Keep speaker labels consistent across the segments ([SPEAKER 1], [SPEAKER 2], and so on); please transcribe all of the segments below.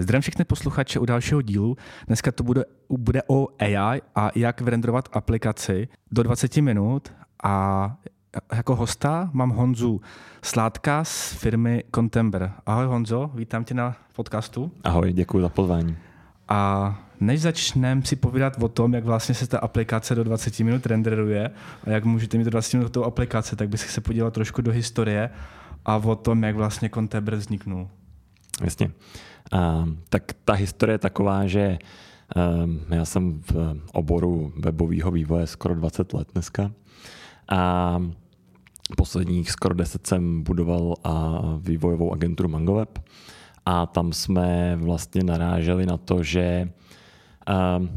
[SPEAKER 1] Zdravím všechny posluchače u dalšího dílu. Dneska to bude, bude o AI a jak vyrenderovat aplikaci do 20 minut a jako hosta mám Honzu Sládka z firmy Contember. Ahoj Honzo, vítám tě na podcastu.
[SPEAKER 2] Ahoj, děkuji za pozvání.
[SPEAKER 1] A než začneme si povídat o tom, jak vlastně se ta aplikace do 20 minut renderuje a jak můžete mít do 20 minut tou aplikace, tak bych se podíval trošku do historie a o tom, jak vlastně Contember vzniknul.
[SPEAKER 2] Jasně. Uh, tak ta historie je taková, že uh, já jsem v oboru webového vývoje skoro 20 let dneska a posledních skoro 10 jsem budoval a vývojovou agenturu MangoWeb a tam jsme vlastně naráželi na to, že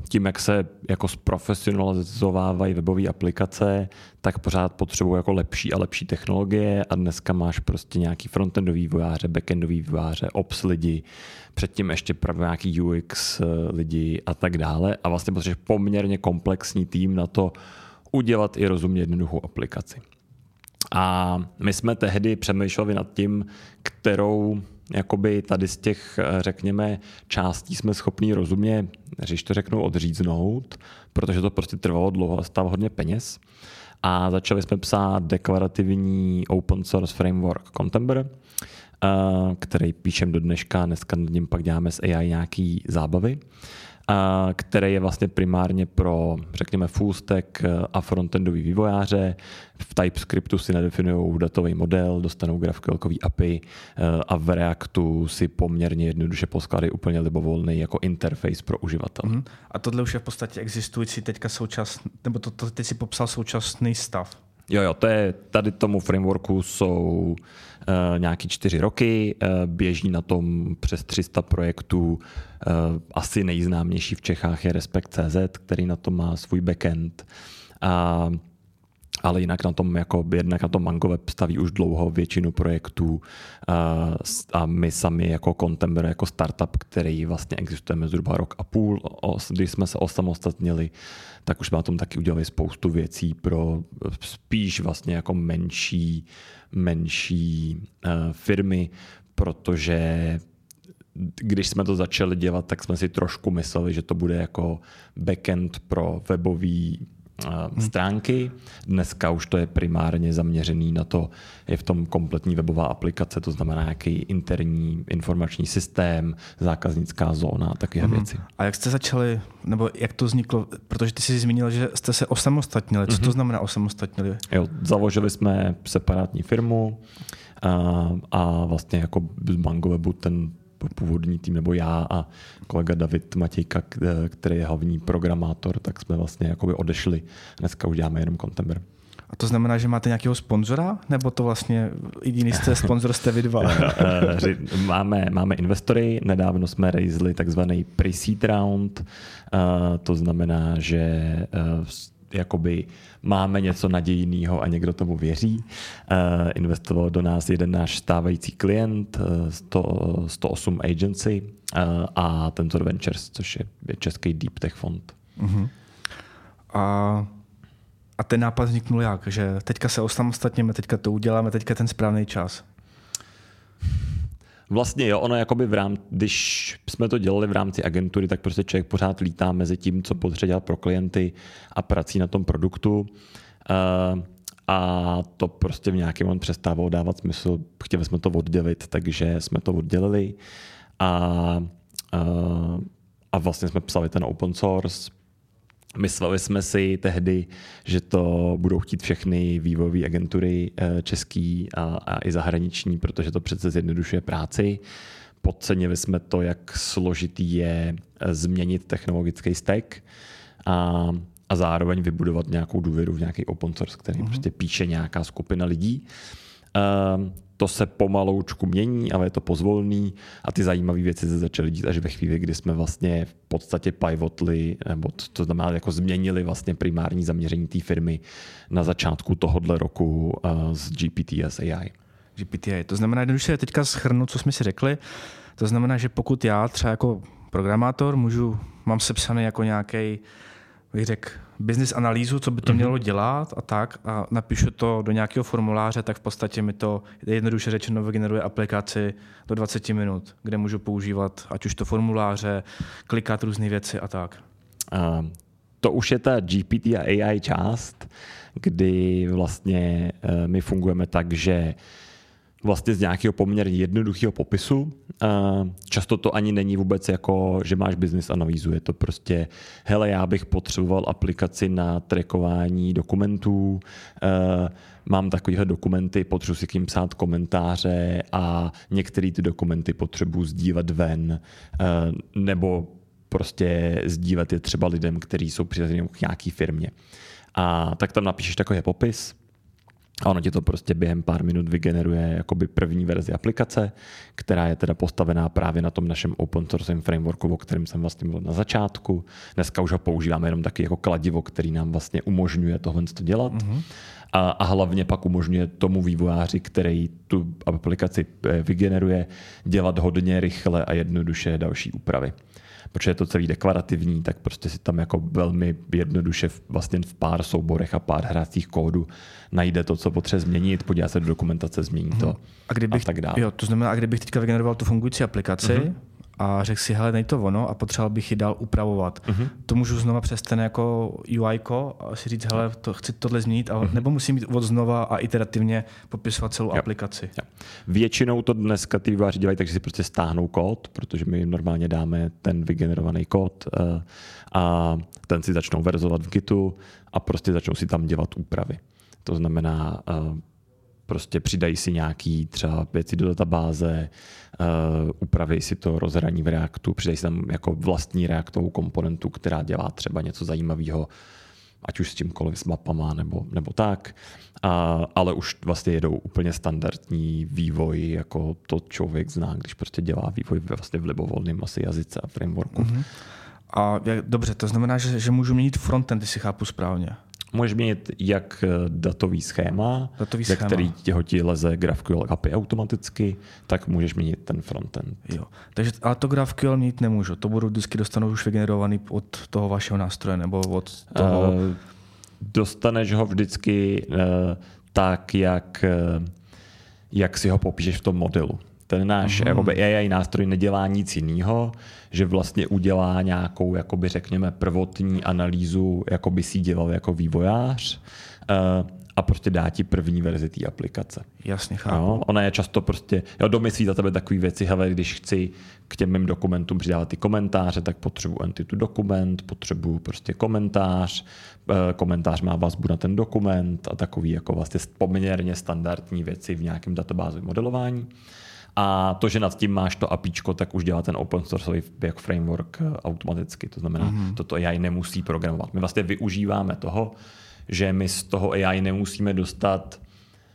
[SPEAKER 2] tím, jak se jako zprofesionalizovávají webové aplikace, tak pořád potřebují jako lepší a lepší technologie a dneska máš prostě nějaký frontendový vývojáře, backendový vývojáře, ops lidi, předtím ještě právě nějaký UX eh, lidi a tak dále a vlastně potřebuješ poměrně komplexní tým na to udělat i rozumně jednoduchou aplikaci. A my jsme tehdy přemýšleli nad tím, kterou jakoby tady z těch, eh, řekněme, částí jsme schopní rozumně, když to řeknu, odříznout, protože to prostě trvalo dlouho a stalo hodně peněz. A začali jsme psát deklarativní open source framework Contember, eh, který píšem do dneška, dneska nad ním pak děláme s AI nějaký zábavy který je vlastně primárně pro, řekněme, full stack a frontendový vývojáře. V TypeScriptu si nedefinují datový model, dostanou GraphQL API eh, a v Reactu si poměrně jednoduše poskladají úplně libovolný jako interface pro uživatele. Mm-hmm.
[SPEAKER 1] A tohle už je v podstatě existující teďka současný, nebo to, to teď si popsal současný stav.
[SPEAKER 2] Jo, jo, to je, tady tomu frameworku jsou uh, nějaký čtyři roky, uh, běží na tom přes 300 projektů, uh, asi nejznámější v Čechách je Respekt.cz, který na tom má svůj backend. A ale jinak na tom, jako, jednak na tom MangoWeb staví už dlouho většinu projektů a, a my sami jako Contember, jako startup, který vlastně existujeme zhruba rok a půl, když jsme se osamostatnili, tak už jsme na tom taky udělali spoustu věcí pro spíš vlastně jako menší, menší uh, firmy, protože když jsme to začali dělat, tak jsme si trošku mysleli, že to bude jako backend pro webový. Stránky. Dneska už to je primárně zaměřený na to, je v tom kompletní webová aplikace, to znamená nějaký interní informační systém, zákaznická zóna a takové hmm. věci.
[SPEAKER 1] A jak jste začali, nebo jak to vzniklo, protože ty jsi zmínil, že jste se osamostatnili. Co to mhm. znamená osamostatnili?
[SPEAKER 2] Jo, založili jsme separátní firmu a, a vlastně jako z MangoWebu ten původní tým, nebo já a kolega David Matějka, který je hlavní programátor, tak jsme vlastně jakoby odešli. Dneska už děláme jenom Contember.
[SPEAKER 1] A to znamená, že máte nějakého sponzora, nebo to vlastně jediný jste sponzor jste vy dva?
[SPEAKER 2] Eh, máme, máme investory, nedávno jsme raisli takzvaný pre-seed round, eh, to znamená, že eh, jakoby máme něco nadějného a někdo tomu věří. Uh, investoval do nás jeden náš stávající klient, 100, 108 agency uh, a Tensor Ventures, což je, je český deep tech fond. Uh-huh.
[SPEAKER 1] A a ten nápad vzniknul jak? Že teďka se osamostatněme, teďka to uděláme, teďka ten správný čas.
[SPEAKER 2] Vlastně jo, ono jakoby v rám, když jsme to dělali v rámci agentury, tak prostě člověk pořád lítá mezi tím, co potřebuje pro klienty a prací na tom produktu. Uh, a to prostě v nějakém on přestávalo dávat smysl. Chtěli jsme to oddělit, takže jsme to oddělili. A, uh, a vlastně jsme psali ten open source, Mysleli jsme si tehdy, že to budou chtít všechny vývojové agentury eh, český a, a i zahraniční, protože to přece zjednodušuje práci. Podcenili jsme to, jak složitý je eh, změnit technologický stack a, a zároveň vybudovat nějakou důvěru v nějaký open source, který mm-hmm. prostě píše nějaká skupina lidí. Uh, to se pomaloučku mění, ale je to pozvolný a ty zajímavé věci se začaly dít až ve chvíli, kdy jsme vlastně v podstatě pivotli, nebo to znamená jako změnili vlastně primární zaměření té firmy na začátku tohohle roku z GPT s AI.
[SPEAKER 1] GPT, to znamená, se teďka schrnu, co jsme si řekli, to znamená, že pokud já třeba jako programátor můžu, mám sepsaný jako nějaký bych řekl, business analýzu, co by to mm-hmm. mělo dělat a tak a napíšu to do nějakého formuláře, tak v podstatě mi to jednoduše řečeno vygeneruje aplikaci do 20 minut, kde můžu používat ať už to formuláře, klikat různé věci a tak.
[SPEAKER 2] Uh, to už je ta GPT a AI část, kdy vlastně uh, my fungujeme tak, že vlastně z nějakého poměrně jednoduchého popisu. Často to ani není vůbec jako, že máš business analýzu. Je to prostě, hele, já bych potřeboval aplikaci na trackování dokumentů, mám takovéhle dokumenty, potřebuji si k ním psát komentáře a některé ty dokumenty potřebuji sdílet ven, nebo prostě sdílet je třeba lidem, kteří jsou přizazení k nějaký firmě. A tak tam napíšeš takový popis, a ono ti to prostě během pár minut vygeneruje jakoby první verzi aplikace, která je teda postavená právě na tom našem open source frameworku, o kterém jsem vlastně mluvil na začátku. Dneska už ho používáme jenom taky jako kladivo, který nám vlastně umožňuje tohle dělat. Mm-hmm. A, a hlavně pak umožňuje tomu vývojáři, který tu aplikaci eh, vygeneruje, dělat hodně rychle a jednoduše další úpravy protože je to celý deklarativní, tak prostě si tam jako velmi jednoduše vlastně v pár souborech a pár hracích kódů najde to, co potřebuje změnit, podívá se do dokumentace, změní to hmm. a, kdybych, a tak dále.
[SPEAKER 1] Jo, to znamená, a kdybych teďka vygeneroval tu fungující aplikaci, mm-hmm a řekl si, hele, nej to ono a potřeboval bych ji dál upravovat. Uh-huh. To můžu znova přes ten jako UI a si říct, hele, to, chci tohle změnit, ale uh-huh. nebo musím mít od znova a iterativně popisovat celou jo. aplikaci. Jo.
[SPEAKER 2] Většinou to dneska ty vývojáři dělají, takže si prostě stáhnou kód, protože my normálně dáme ten vygenerovaný kód uh, a ten si začnou verzovat v Gitu a prostě začnou si tam dělat úpravy. To znamená, uh, prostě přidají si nějaký třeba věci do databáze, uh, upraví si to rozhraní v Reactu, přidají si tam jako vlastní reaktovou komponentu, která dělá třeba něco zajímavého, ať už s čímkoliv, s mapama nebo, nebo tak, a, ale už vlastně jedou úplně standardní vývoj, jako to člověk zná, když prostě dělá vývoj vlastně v libovolném asi jazyce a frameworku. Mm-hmm.
[SPEAKER 1] A jak, dobře, to znamená, že, že můžu měnit frontend, jestli chápu správně.
[SPEAKER 2] Můžeš mít jak eh, datový schéma, datový ze schéma. který těho ti leze GraphQL API automaticky, tak můžeš mít ten frontend.
[SPEAKER 1] Jo. Takže ale to GraphQL mít nemůžu. To budu vždycky dostanu už vygenerovaný od toho vašeho nástroje nebo od toho... Uh,
[SPEAKER 2] dostaneš ho vždycky uh, tak, jak, uh, jak si ho popíšeš v tom modelu. Ten náš uh-huh. AI nástroj nedělá nic jiného, že vlastně udělá nějakou, jakoby řekněme, prvotní analýzu, jako by si dělal jako vývojář uh, a prostě dá ti první verzi té aplikace.
[SPEAKER 1] Jasně, chápu.
[SPEAKER 2] No, ona je často prostě, jo, domyslí za tebe takové věci, hele, když chci k těm mým dokumentům přidávat ty komentáře, tak potřebuji entity dokument, potřebuji prostě komentář, eh, komentář má vazbu na ten dokument a takový jako vlastně poměrně standardní věci v nějakém databázovém modelování. A to, že nad tím máš to APIčko, tak už dělá ten open source jak framework eh, automaticky. To znamená, mm-hmm. toto AI nemusí programovat. My vlastně využíváme toho, že my z toho AI nemusíme dostat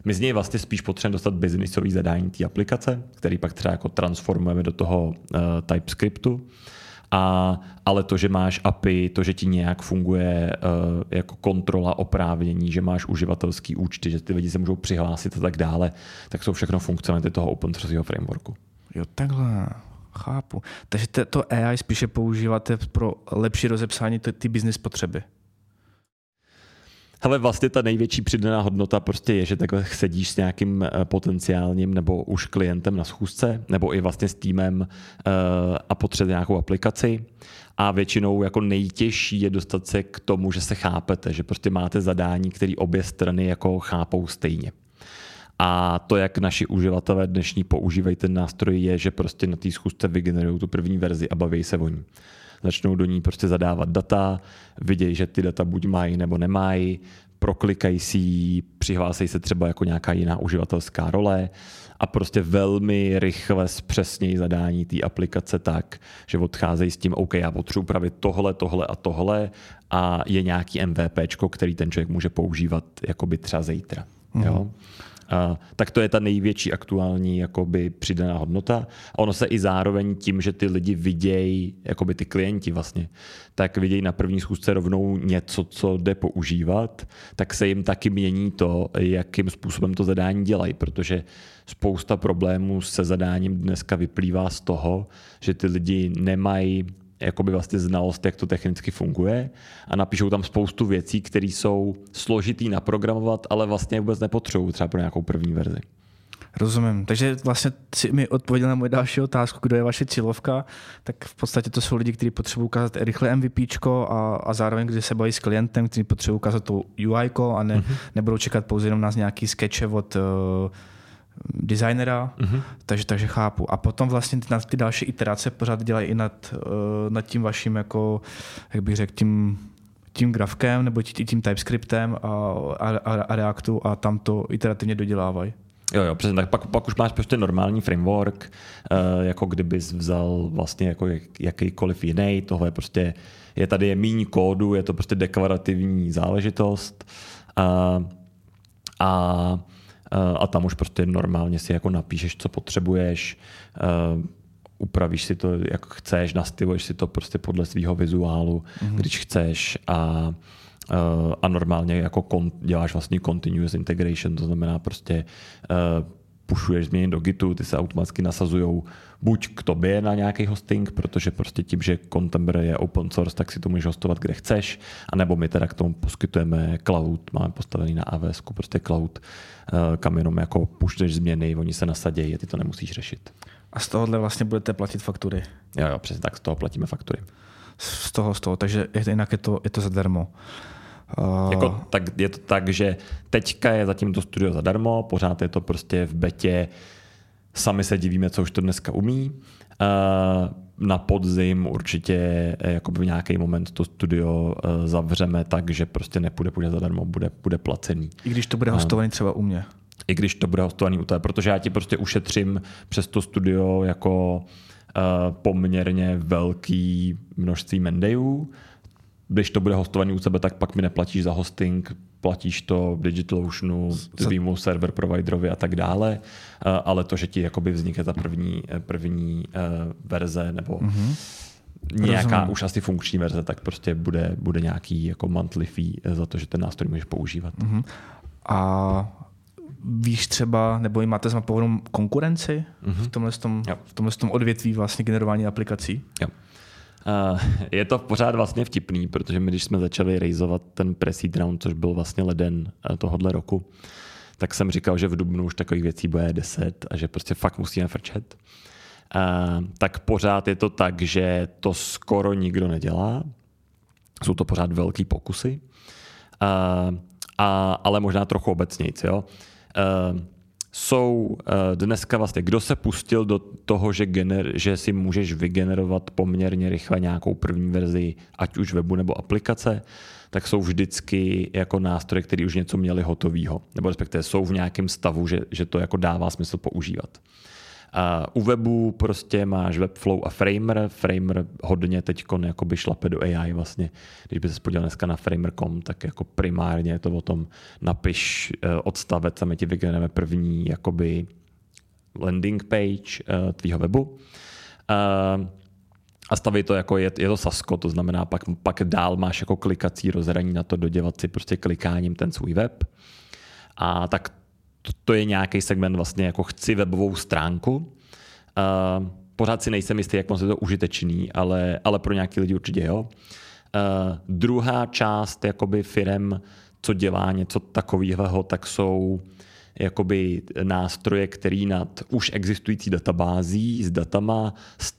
[SPEAKER 2] my z něj vlastně spíš potřebujeme dostat businessový zadání té aplikace, který pak třeba jako transformujeme do toho uh, TypeScriptu a, ale to, že máš API, to, že ti nějak funguje uh, jako kontrola oprávnění, že máš uživatelský účty, že ty lidi se můžou přihlásit a tak dále, tak jsou všechno funkcionality toho open source frameworku.
[SPEAKER 1] Jo, takhle. Chápu. Takže to AI spíše používáte pro lepší rozepsání ty business potřeby.
[SPEAKER 2] Hele, vlastně ta největší přidaná hodnota prostě je, že takhle sedíš s nějakým eh, potenciálním nebo už klientem na schůzce, nebo i vlastně s týmem uh, a potřebuje nějakou aplikaci. A většinou jako nejtěžší je dostat se k tomu, že se chápete, že prostě máte zadání, které obě strany jako chápou stejně. A to, jak naši uživatelé dnešní používají ten nástroj, je, že prostě na té schůzce vygenerují tu první verzi a baví se o ní začnou do ní prostě zadávat data, vidějí, že ty data buď mají nebo nemají, proklikají si ji, přihlásí se třeba jako nějaká jiná uživatelská role a prostě velmi rychle zpřesnějí zadání té aplikace tak, že odcházejí s tím, OK, já potřebuji upravit tohle, tohle a tohle a je nějaký MVP, který ten člověk může používat jakoby třeba zítra. Mm-hmm. Jo? A, tak to je ta největší aktuální jakoby přidaná hodnota. A ono se i zároveň tím, že ty lidi vidějí, jakoby ty klienti vlastně, tak vidějí na první schůzce rovnou něco, co jde používat, tak se jim taky mění to, jakým způsobem to zadání dělají, protože spousta problémů se zadáním dneska vyplývá z toho, že ty lidi nemají jakoby vlastně znalost, jak to technicky funguje a napíšou tam spoustu věcí, které jsou složitý naprogramovat, ale vlastně vůbec nepotřebují třeba pro nějakou první verzi.
[SPEAKER 1] Rozumím. Takže vlastně si mi odpověděl na moji další otázku, kdo je vaše cílovka, tak v podstatě to jsou lidi, kteří potřebují ukázat rychle MVP a, a zároveň, když se baví s klientem, kteří potřebují ukázat to UI a ne, mm-hmm. nebudou čekat pouze jenom na nějaký skeče od uh, designera, mm-hmm. takže, takže chápu. A potom vlastně na ty další iterace pořád dělají i nad, uh, nad tím vaším, jako, jak bych řekl, tím tím grafkem nebo tím TypeScriptem a, a, a Reactu a tam to iterativně dodělávají.
[SPEAKER 2] Jo, jo, přesně tak. Pak, pak už máš prostě normální framework, uh, jako kdybys vzal vlastně jako jak, jakýkoliv jiný. Tohle je prostě, je tady je míň kódu, je to prostě deklarativní záležitost. Uh, a a tam už prostě normálně si jako napíšeš, co potřebuješ, uh, upravíš si to, jak chceš, nastyluješ si to prostě podle svého vizuálu, mm-hmm. když chceš a Uh, a normálně jako kon, děláš vlastně continuous integration, to znamená prostě uh, pušuješ změny do Gitu, ty se automaticky nasazují buď k tobě na nějaký hosting, protože prostě tím, že Contemporary je open source, tak si to můžeš hostovat kde chceš, anebo my teda k tomu poskytujeme cloud, máme postavený na AWS, prostě cloud, uh, kam jenom jako pušteš změny, oni se nasadějí a ty to nemusíš řešit.
[SPEAKER 1] A z tohohle vlastně budete platit faktury?
[SPEAKER 2] Jo, jo, přesně tak, z toho platíme faktury.
[SPEAKER 1] Z toho, z toho, takže jinak je to, je to zadarmo.
[SPEAKER 2] Uh... Jako, tak je to tak, že teďka je zatím to studio zadarmo, pořád je to prostě v betě, sami se divíme, co už to dneska umí. Uh, na podzim určitě eh, jakoby v nějaký moment to studio uh, zavřeme tak, že prostě nepůjde, půjde zadarmo, bude, bude placený.
[SPEAKER 1] I když to bude hostovaný třeba u mě.
[SPEAKER 2] I když to bude hostovaný u tebe, protože já ti prostě ušetřím přes to studio jako uh, poměrně velký množství mendejů, když to bude hostovaný u sebe, tak pak mi neplatíš za hosting, platíš to DigitalOceanu, tvýmu server providerovi a tak dále, eh, ale to, že ti jakoby vznikne ta první, eh, první eh, verze nebo mm-hmm. nějaká Rozumím. už asi funkční verze, tak prostě bude, bude nějaký jako monthly fee za to, že ten nástroj můžeš používat. Mm-hmm.
[SPEAKER 1] A víš třeba, nebo máte zmapovanou konkurenci mm-hmm. v tomhle, tom, v tomhle tom odvětví vlastně generování aplikací?
[SPEAKER 2] Jo. Uh, je to pořád vlastně vtipný, protože my, když jsme začali rejzovat ten pre round, což byl vlastně leden eh, tohohle roku, tak jsem říkal, že v Dubnu už takových věcí bude 10 a že prostě fakt musíme frčet. Uh, tak pořád je to tak, že to skoro nikdo nedělá. Jsou to pořád velký pokusy. A, ale možná trochu obecnějc. Jo? Jsou eh, dneska vlastně, kdo se pustil do toho, že, gener, že si můžeš vygenerovat poměrně rychle nějakou první verzi, ať už webu nebo aplikace, tak jsou vždycky jako nástroje, které už něco měli hotového, nebo respektive jsou v nějakém stavu, že, že to jako dává smysl používat. A u webu prostě máš Webflow a Framer. Framer hodně teď jakoby šlape do AI vlastně. Když by se podíval dneska na Framer.com, tak jako primárně je to o tom napiš eh, odstavec a my ti vygenerujeme první jakoby landing page uh, tvýho webu. Uh, a staví to jako, je, je to Sasko, to znamená, pak, pak dál máš jako klikací rozhraní na to dodělat si prostě klikáním ten svůj web. A tak to, to je nějaký segment vlastně jako chci webovou stránku. Uh, pořád si nejsem jistý, jak moc je to užitečný, ale, ale pro nějaký lidi určitě jo. Uh, druhá část jakoby firem, co dělá něco takového, tak jsou jakoby nástroje, který nad už existující databází s datama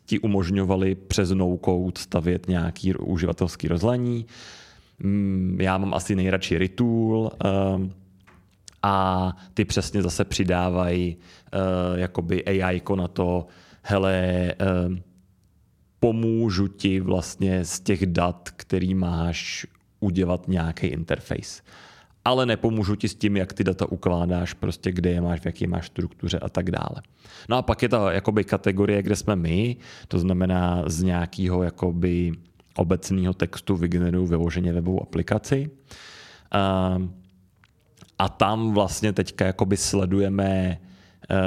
[SPEAKER 2] ti umožňovali přes no-code stavět nějaký uživatelský rozhraní. Mm, já mám asi nejradši uh, a ty přesně zase přidávají uh, jakoby AI na to, hele, uh, pomůžu ti vlastně z těch dat, který máš, udělat nějaký interface. Ale nepomůžu ti s tím, jak ty data ukládáš, prostě kde je máš, v jaké máš struktuře a tak dále. No a pak je ta jakoby kategorie, kde jsme my, to znamená z nějakého jakoby obecného textu vygeneruju vyloženě webovou aplikaci. Uh, a tam vlastně teďka jakoby sledujeme eh,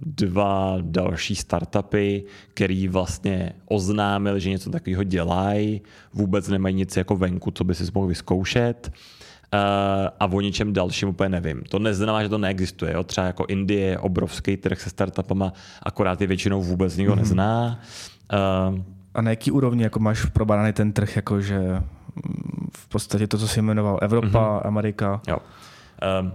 [SPEAKER 2] dva další startupy, který vlastně oznámil, že něco takového dělají, vůbec nemají nic jako venku, co by si mohl vyzkoušet eh, a o ničem dalším úplně nevím. To neznamená, že to neexistuje. Jo? Třeba jako Indie je obrovský trh se startupama, akorát je většinou vůbec nikdo mm-hmm. nezná. Uh,
[SPEAKER 1] A na jaký úrovni jako máš probádaný ten trh, jakože mm, v podstatě to, co jsi jmenoval, Evropa, mm-hmm. Amerika?
[SPEAKER 2] Jo. Uh,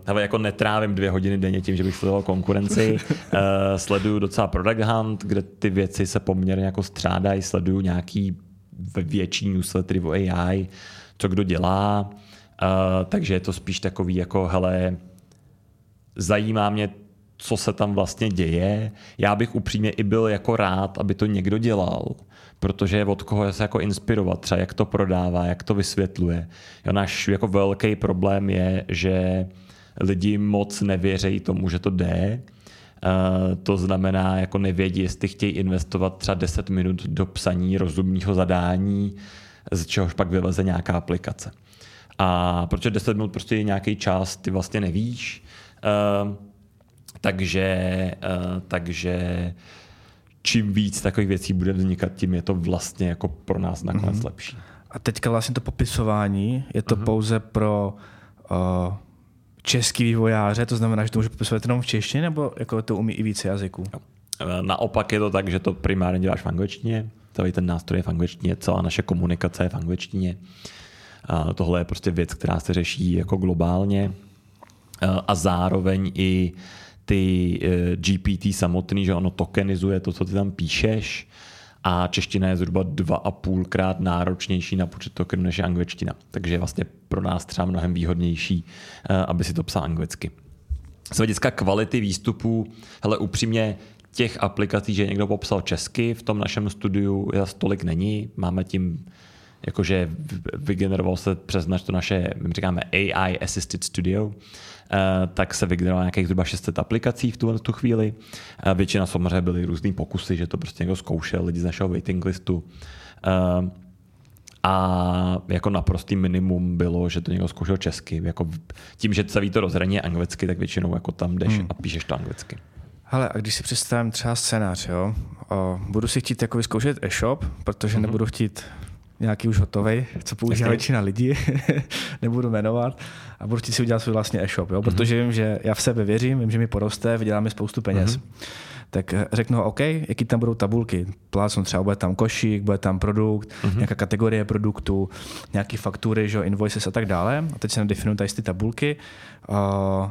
[SPEAKER 2] hele, jako netrávím dvě hodiny denně tím, že bych sledoval konkurenci. uh, sleduju docela Product Hunt, kde ty věci se poměrně jako střádají. Sleduju nějaký větší newslettery o AI, co kdo dělá. Uh, takže je to spíš takový jako, hele, zajímá mě, co se tam vlastně děje. Já bych upřímně i byl jako rád, aby to někdo dělal, protože je od koho se jako inspirovat, třeba jak to prodává, jak to vysvětluje. Jo, náš jako velký problém je, že lidi moc nevěří tomu, že to jde. Uh, to znamená, jako nevědí, jestli chtějí investovat třeba 10 minut do psaní rozumného zadání, z čehož pak vyleze nějaká aplikace. A protože 10 minut prostě je nějaký čas, ty vlastně nevíš. Uh, takže, uh, takže čím víc takových věcí bude vznikat, tím je to vlastně jako pro nás nakonec mm-hmm. lepší.
[SPEAKER 1] A teďka vlastně to popisování, je to mm-hmm. pouze pro uh, český vývojáře, to znamená, že to může popisovat jenom v češtině, nebo jako to umí i více jazyků?
[SPEAKER 2] Naopak je to tak, že to primárně děláš v angličtině, celý ten nástroj je v angličtině, celá naše komunikace je v angličtině. A tohle je prostě věc, která se řeší jako globálně a zároveň i ty eh, GPT samotný, že ono tokenizuje to, co ty tam píšeš a čeština je zhruba dva a půlkrát náročnější na počet tokenů než angličtina. Takže je vlastně pro nás třeba mnohem výhodnější, eh, aby si to psal anglicky. Z hlediska kvality výstupů, hele upřímně, těch aplikací, že někdo popsal česky v tom našem studiu, je tolik není. Máme tím jakože vygeneroval se přes to naše, my říkáme AI Assisted Studio, tak se vygenerovalo nějakých zhruba 600 aplikací v tu, tu chvíli. Eh, většina samozřejmě byly různý pokusy, že to prostě někdo zkoušel, lidi z našeho waiting listu. Eh, a jako naprostý minimum bylo, že to někdo zkoušel česky. Jako tím, že celý to rozhraní je anglicky, tak většinou jako tam jdeš hmm. a píšeš to anglicky.
[SPEAKER 1] Hele, a když si představím třeba scénář, jo, o, budu si chtít jako vyzkoušet e-shop, protože mm-hmm. nebudu chtít nějaký už hotový, co používá většina lidí, nebudu jmenovat, a budu chtít si udělat svůj vlastní e-shop, jo? protože mm-hmm. vím, že já v sebe věřím, vím, že mi poroste, vydělá mi spoustu peněz. Mm-hmm. Tak řeknu, OK, jaký tam budou tabulky. Plácnu třeba, bude tam košík, bude tam produkt, mm-hmm. nějaká kategorie produktu, nějaké faktury, že, invoices a tak dále. A teď se nadefinují tady ty tabulky. Uh,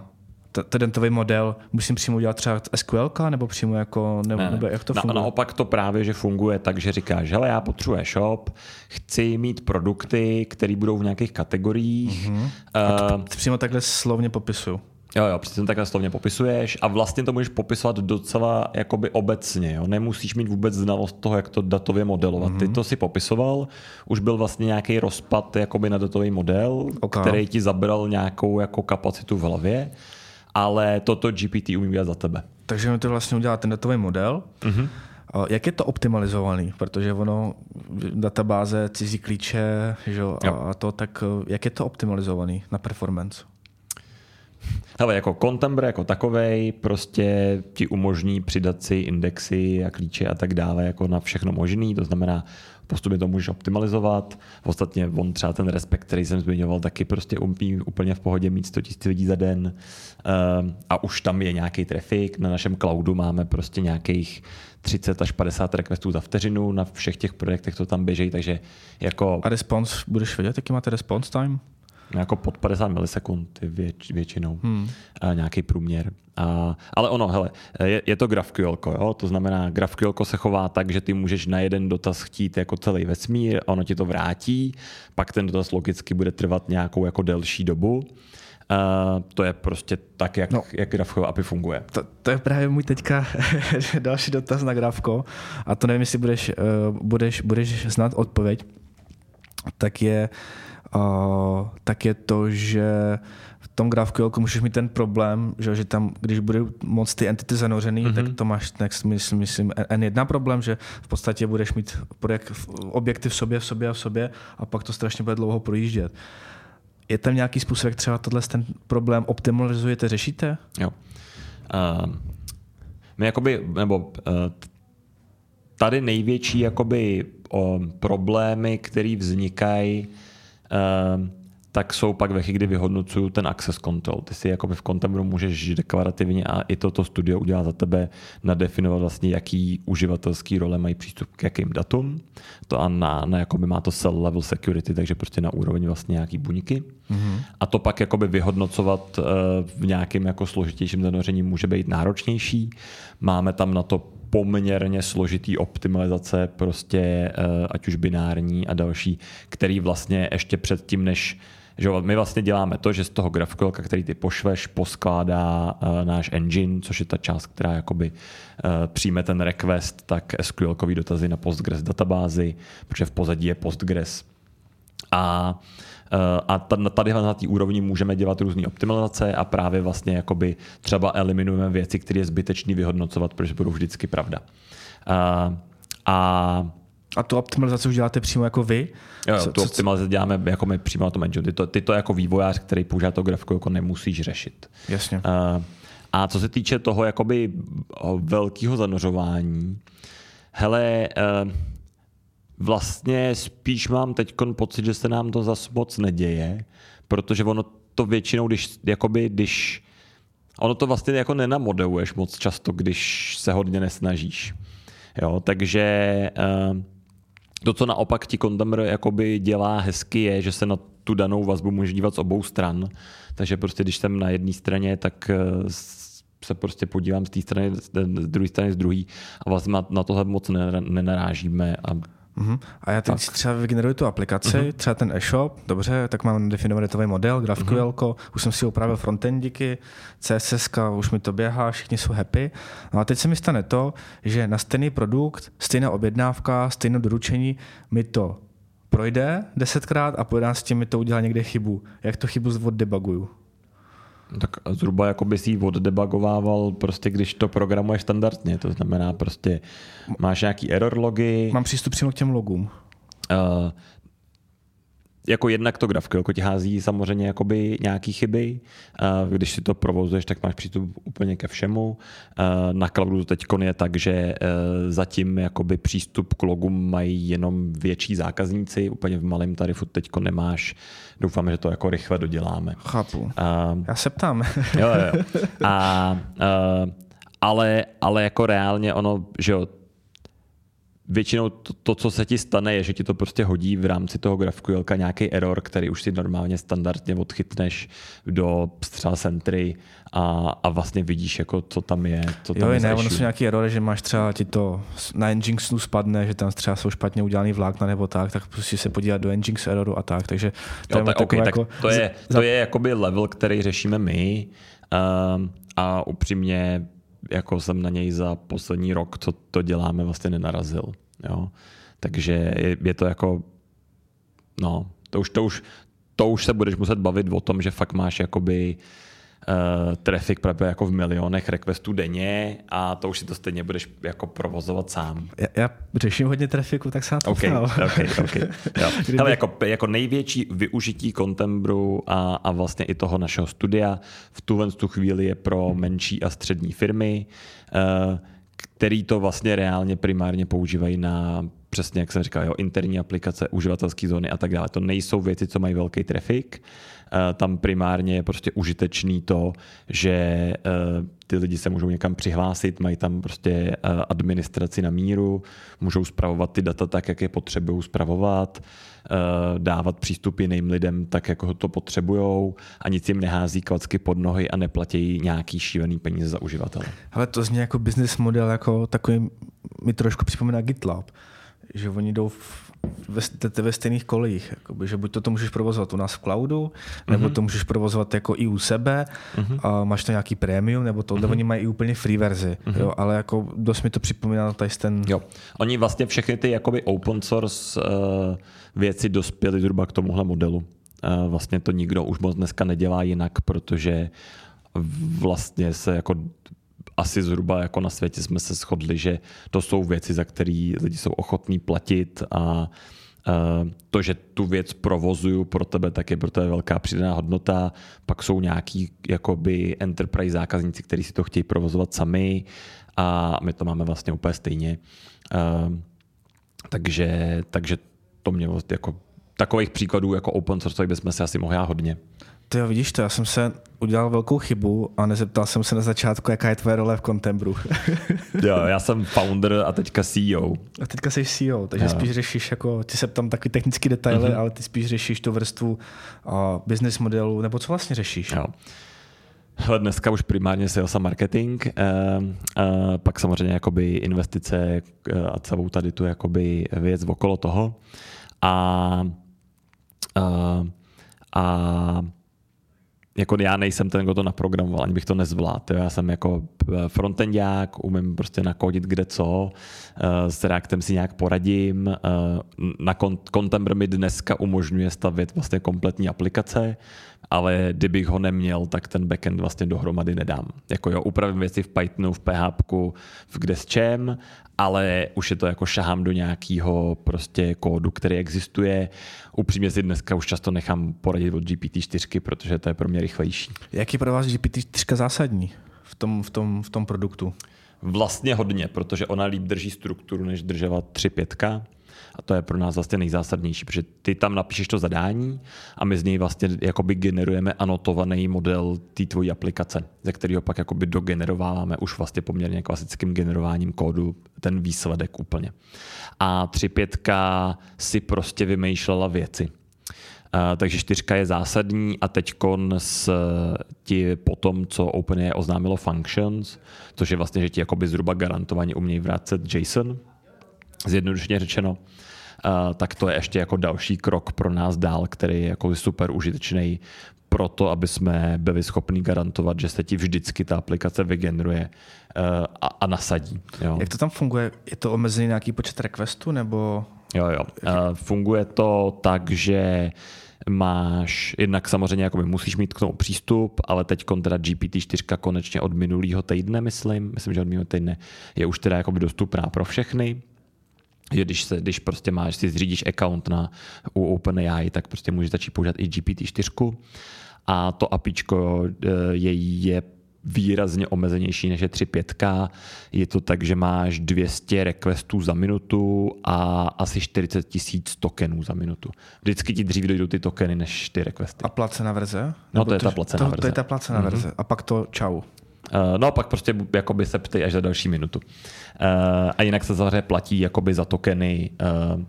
[SPEAKER 1] ten dentový model musím přímo udělat třeba SQL, nebo přímo jako, nebo, ne, nebo jak to funguje?
[SPEAKER 2] Na, naopak to právě, že funguje tak, že říkáš, hele, já potřebuji shop, chci mít produkty, které budou v nějakých kategoriích.
[SPEAKER 1] Mm-hmm. Uh, a to přímo takhle slovně popisuju.
[SPEAKER 2] Jo, jo, přesně takhle slovně popisuješ a vlastně to můžeš popisovat docela jakoby obecně. Jo? Nemusíš mít vůbec znalost toho, jak to datově modelovat. Mm-hmm. Ty mhm. to si popisoval, už byl vlastně nějaký rozpad jakoby na datový model, okay. který ti zabral nějakou jako kapacitu v hlavě ale toto GPT umí udělat za tebe.
[SPEAKER 1] Takže mi to vlastně udělá ten datový model. Mm-hmm. Jak je to optimalizovaný? Protože ono, databáze, cizí klíče že, a, a to, tak jak je to optimalizovaný na performance?
[SPEAKER 2] Ale jako Contembr jako takovej prostě ti umožní přidat si indexy a klíče a tak dále jako na všechno možný, to znamená postupně to můžeš optimalizovat. Ostatně on třeba ten respekt, který jsem zmiňoval, taky prostě umí úplně v pohodě mít 100 000 lidí za den ehm, a už tam je nějaký trafik. Na našem cloudu máme prostě nějakých 30 až 50 requestů za vteřinu, na všech těch projektech to tam běží, takže jako...
[SPEAKER 1] A response, budeš vědět, jaký máte response time?
[SPEAKER 2] Jako pod 50 milisekund věč, většinou, hmm. a nějaký průměr. A, ale ono, hele, je, je to GraphQL, jo? to znamená, GraphQL se chová tak, že ty můžeš na jeden dotaz chtít jako celý vesmír, ono ti to vrátí, pak ten dotaz logicky bude trvat nějakou jako delší dobu. Uh, to je prostě tak, jak, no, jak GraphQL API funguje.
[SPEAKER 1] To, to je právě můj teďka další dotaz na Grafko a to nevím, jestli budeš, uh, budeš, budeš znát odpověď, tak je uh, uh, tak je to, že v tom GraphQL můžeš mít ten problém, že, že tam, když bude moc ty entity zanořený, mm-hmm. tak to máš, next, myslím, myslím, N1 problém, že v podstatě budeš mít projekt, objekty v sobě, v sobě a v sobě a pak to strašně bude dlouho projíždět. Je tam nějaký způsob, jak třeba tohle ten problém optimalizujete, řešíte?
[SPEAKER 2] Jo. Uh, my jakoby, nebo uh, tady největší jakoby o problémy, které vznikají tak jsou pak ve chvíli, kdy vyhodnocují ten access control. Ty si jakoby v Contembru můžeš deklarativně a i toto studio udělá za tebe nadefinovat vlastně, jaký uživatelský role mají přístup k jakým datům. To a na, na jakoby má to cell level security, takže prostě na úroveň vlastně nějaký buňky. Mm-hmm. A to pak jakoby vyhodnocovat eh, v nějakém jako složitějším zanoření může být náročnější. Máme tam na to poměrně složitý optimalizace, prostě eh, ať už binární a další, který vlastně ještě předtím, než že my vlastně děláme to, že z toho GraphQL, který ty pošveš, poskládá uh, náš engine, což je ta část, která jakoby uh, přijme ten request, tak SQL dotazy na Postgres databázi, protože v pozadí je Postgres. A a tady na té úrovni můžeme dělat různé optimalizace a právě vlastně jakoby třeba eliminujeme věci, které je zbytečný vyhodnocovat, protože budou vždycky pravda. A,
[SPEAKER 1] a a tu optimalizaci už děláte přímo jako vy?
[SPEAKER 2] Jo, jo tu optimalizaci děláme jako my přímo na tom engine. Ty to, ty to jako vývojář, který používá to grafiku, jako nemusíš řešit.
[SPEAKER 1] Jasně. Uh,
[SPEAKER 2] a co se týče toho jakoby velkého zanořování, hele, uh, vlastně spíš mám teď pocit, že se nám to zas moc neděje, protože ono to většinou, když, jakoby, když ono to vlastně jako nenamodeluješ moc často, když se hodně nesnažíš. Jo, takže uh, to, co naopak ti Contender jakoby dělá hezky, je, že se na tu danou vazbu může dívat z obou stran. Takže prostě, když jsem na jedné straně, tak eh, se prostě podívám z té strany, z druhé strany, z druhé a vlastně na tohle moc nenarážíme a
[SPEAKER 1] Uh-huh. A já teď tak. třeba vygeneruji tu aplikaci, uh-huh. třeba ten e-shop, dobře, tak mám definovaný datový model, GraphQL, uh-huh. už jsem si upravil frontendíky, CSS, už mi to běhá, všichni jsou happy. No a teď se mi stane to, že na stejný produkt, stejná objednávka, stejné doručení mi to projde desetkrát a po tím mi to udělá někde chybu. Jak to chybu oddebuguju?
[SPEAKER 2] Tak zhruba jako by si ji oddebugovával prostě, když to programuješ standardně. To znamená prostě máš nějaký error logy.
[SPEAKER 1] Mám přístup přímo k těm logům. Uh,
[SPEAKER 2] jako jednak to GraphQL ti hází samozřejmě jakoby nějaký chyby. Když si to provozuješ, tak máš přístup úplně ke všemu. Na cloudu teď je tak, že e, zatím jakoby přístup k logům mají jenom větší zákazníci. Úplně v malém tarifu teď nemáš. Doufám, že to jako rychle doděláme.
[SPEAKER 1] Chápu. A, Já se ptám.
[SPEAKER 2] jo, jo. A, a, ale, ale jako reálně ono, že jo, většinou to, to, co se ti stane, je, že ti to prostě hodí v rámci toho GraphQL nějaký error, který už si normálně standardně odchytneš do třeba centry a, a vlastně vidíš, jako, co tam je. Co tam
[SPEAKER 1] jo,
[SPEAKER 2] je
[SPEAKER 1] ne, ono jsou nějaký error, že máš třeba ti to na Nginxu spadne, že tam třeba jsou špatně udělaný vlákna nebo tak, tak prostě se podívat do Nginx erroru a tak, takže
[SPEAKER 2] to jo, je tak, okay, jako, tak to je, to je jakoby level, který řešíme my um, a upřímně jako jsem na něj za poslední rok, co to děláme, vlastně nenarazil. Jo? Takže je, je to jako, no, to už, to, už, to už se budeš muset bavit o tom, že fakt máš jakoby uh, traffic právě jako v milionech requestů denně a to už si to stejně budeš jako provozovat sám.
[SPEAKER 1] Já, já řeším hodně trafiku, tak se na to
[SPEAKER 2] okay, okay, okay. Jo. Kdyby... Hele, jako, jako největší využití Contembru a, a vlastně i toho našeho studia v tuhle tu chvíli je pro menší a střední firmy, uh, který to vlastně reálně primárně používají na přesně, jak jsem říkal, jo, interní aplikace, uživatelské zóny a tak dále. To nejsou věci, co mají velký trafik. Eh, tam primárně je prostě užitečný to, že eh, ty lidi se můžou někam přihlásit, mají tam prostě eh, administraci na míru, můžou spravovat ty data tak, jak je potřebují spravovat, dávat přístup jiným lidem tak, jako to potřebují a nic jim nehází klacky pod nohy a neplatí nějaký šílený peníze za uživatele.
[SPEAKER 1] Ale to zní jako business model, jako takový mi trošku připomíná GitLab, že oni jdou v ve, ve stejných kolejích. Jakoby, že buď to, to můžeš provozovat u nás v cloudu, nebo mm-hmm. to můžeš provozovat jako i u sebe mm-hmm. a máš to nějaký prémium, nebo to, mm-hmm. oni mají i úplně free verzi. Mm-hmm. Jo, ale jako dost mi to připomíná tady ten...
[SPEAKER 2] Jo. Oni vlastně všechny ty jakoby open source uh, věci dospěly zhruba k tomuhle modelu. Uh, vlastně to nikdo už moc dneska nedělá jinak, protože vlastně se jako asi zhruba jako na světě jsme se shodli, že to jsou věci, za které lidi jsou ochotní platit a to, že tu věc provozuju pro tebe, tak je pro tebe velká přidaná hodnota. Pak jsou nějaký jakoby enterprise zákazníci, kteří si to chtějí provozovat sami a my to máme vlastně úplně stejně. Takže, takže to mě vlastně jako takových příkladů jako open source bychom si asi mohli hodně.
[SPEAKER 1] To jo, vidíš to, já jsem se udělal velkou chybu a nezeptal jsem se na začátku, jaká je tvoje role v Contembru.
[SPEAKER 2] jo, já jsem founder a teďka CEO.
[SPEAKER 1] A teďka jsi CEO, takže jo. spíš řešíš, jako, ty se tam taky technické detaily, mm-hmm. ale ty spíš řešíš tu vrstvu uh, business modelu, nebo co vlastně řešíš?
[SPEAKER 2] Jo. Hele, dneska už primárně sales a marketing, uh, uh, pak samozřejmě jakoby investice uh, a celou tady tu jakoby věc okolo toho. A, uh, a jako já nejsem ten, kdo to naprogramoval, ani bych to nezvládl. Já jsem jako eh, frontendák, umím prostě nakodit kde co, eh, s Reactem si nějak poradím. Eh, na Contember mi dneska umožňuje stavět vlastně kompletní aplikace, ale kdybych ho neměl, tak ten backend vlastně dohromady nedám. Jako jo, upravím věci v Pythonu, v PHP, v kde s čem, ale už je to jako šahám do nějakého prostě kódu, který existuje. Upřímně si dneska už často nechám poradit od GPT-4, protože to je pro mě rychlejší.
[SPEAKER 1] Jak je pro vás GPT-4 zásadní v tom, v tom, v tom produktu?
[SPEAKER 2] Vlastně hodně, protože ona líp drží strukturu, než držela 3.5 a to je pro nás vlastně nejzásadnější, protože ty tam napíšeš to zadání a my z něj vlastně jakoby generujeme anotovaný model té tvojí aplikace, ze kterého pak jakoby dogenerováváme už vlastně poměrně klasickým generováním kódu ten výsledek úplně. A 3.5 si prostě vymýšlela věci. Uh, takže čtyřka je zásadní a teď s ti potom, co OpenAI oznámilo functions, což je vlastně, že ti jakoby zhruba garantovaně umějí vracet JSON, zjednodušeně řečeno, tak to je ještě jako další krok pro nás dál, který je jako super užitečný pro to, aby jsme byli schopni garantovat, že se ti vždycky ta aplikace vygeneruje a, a nasadí. Jo.
[SPEAKER 1] Jak to tam funguje? Je to omezený nějaký počet requestů nebo?
[SPEAKER 2] Jo, jo. Funguje to tak, že máš, jednak samozřejmě jakoby musíš mít k tomu přístup, ale teď teda GPT-4 konečně od minulého týdne, myslím, myslím, že od minulého týdne je už teda jakoby dostupná pro všechny, že když, se, když prostě máš, si zřídíš account na, u OpenAI, tak prostě můžeš začít používat i GPT-4 a to APIčko eh, je, je výrazně omezenější než je 3.5. Je to tak, že máš 200 requestů za minutu a asi 40 tisíc tokenů za minutu. Vždycky ti dřív dojdou ty tokeny než ty requesty.
[SPEAKER 1] A placená verze?
[SPEAKER 2] No to je ta placená
[SPEAKER 1] to,
[SPEAKER 2] verze.
[SPEAKER 1] To je ta placená mm-hmm. verze. A pak to čau.
[SPEAKER 2] Uh, no a pak prostě jakoby se ptej až za další minutu. Uh, a jinak se zaře platí jakoby za tokeny uh,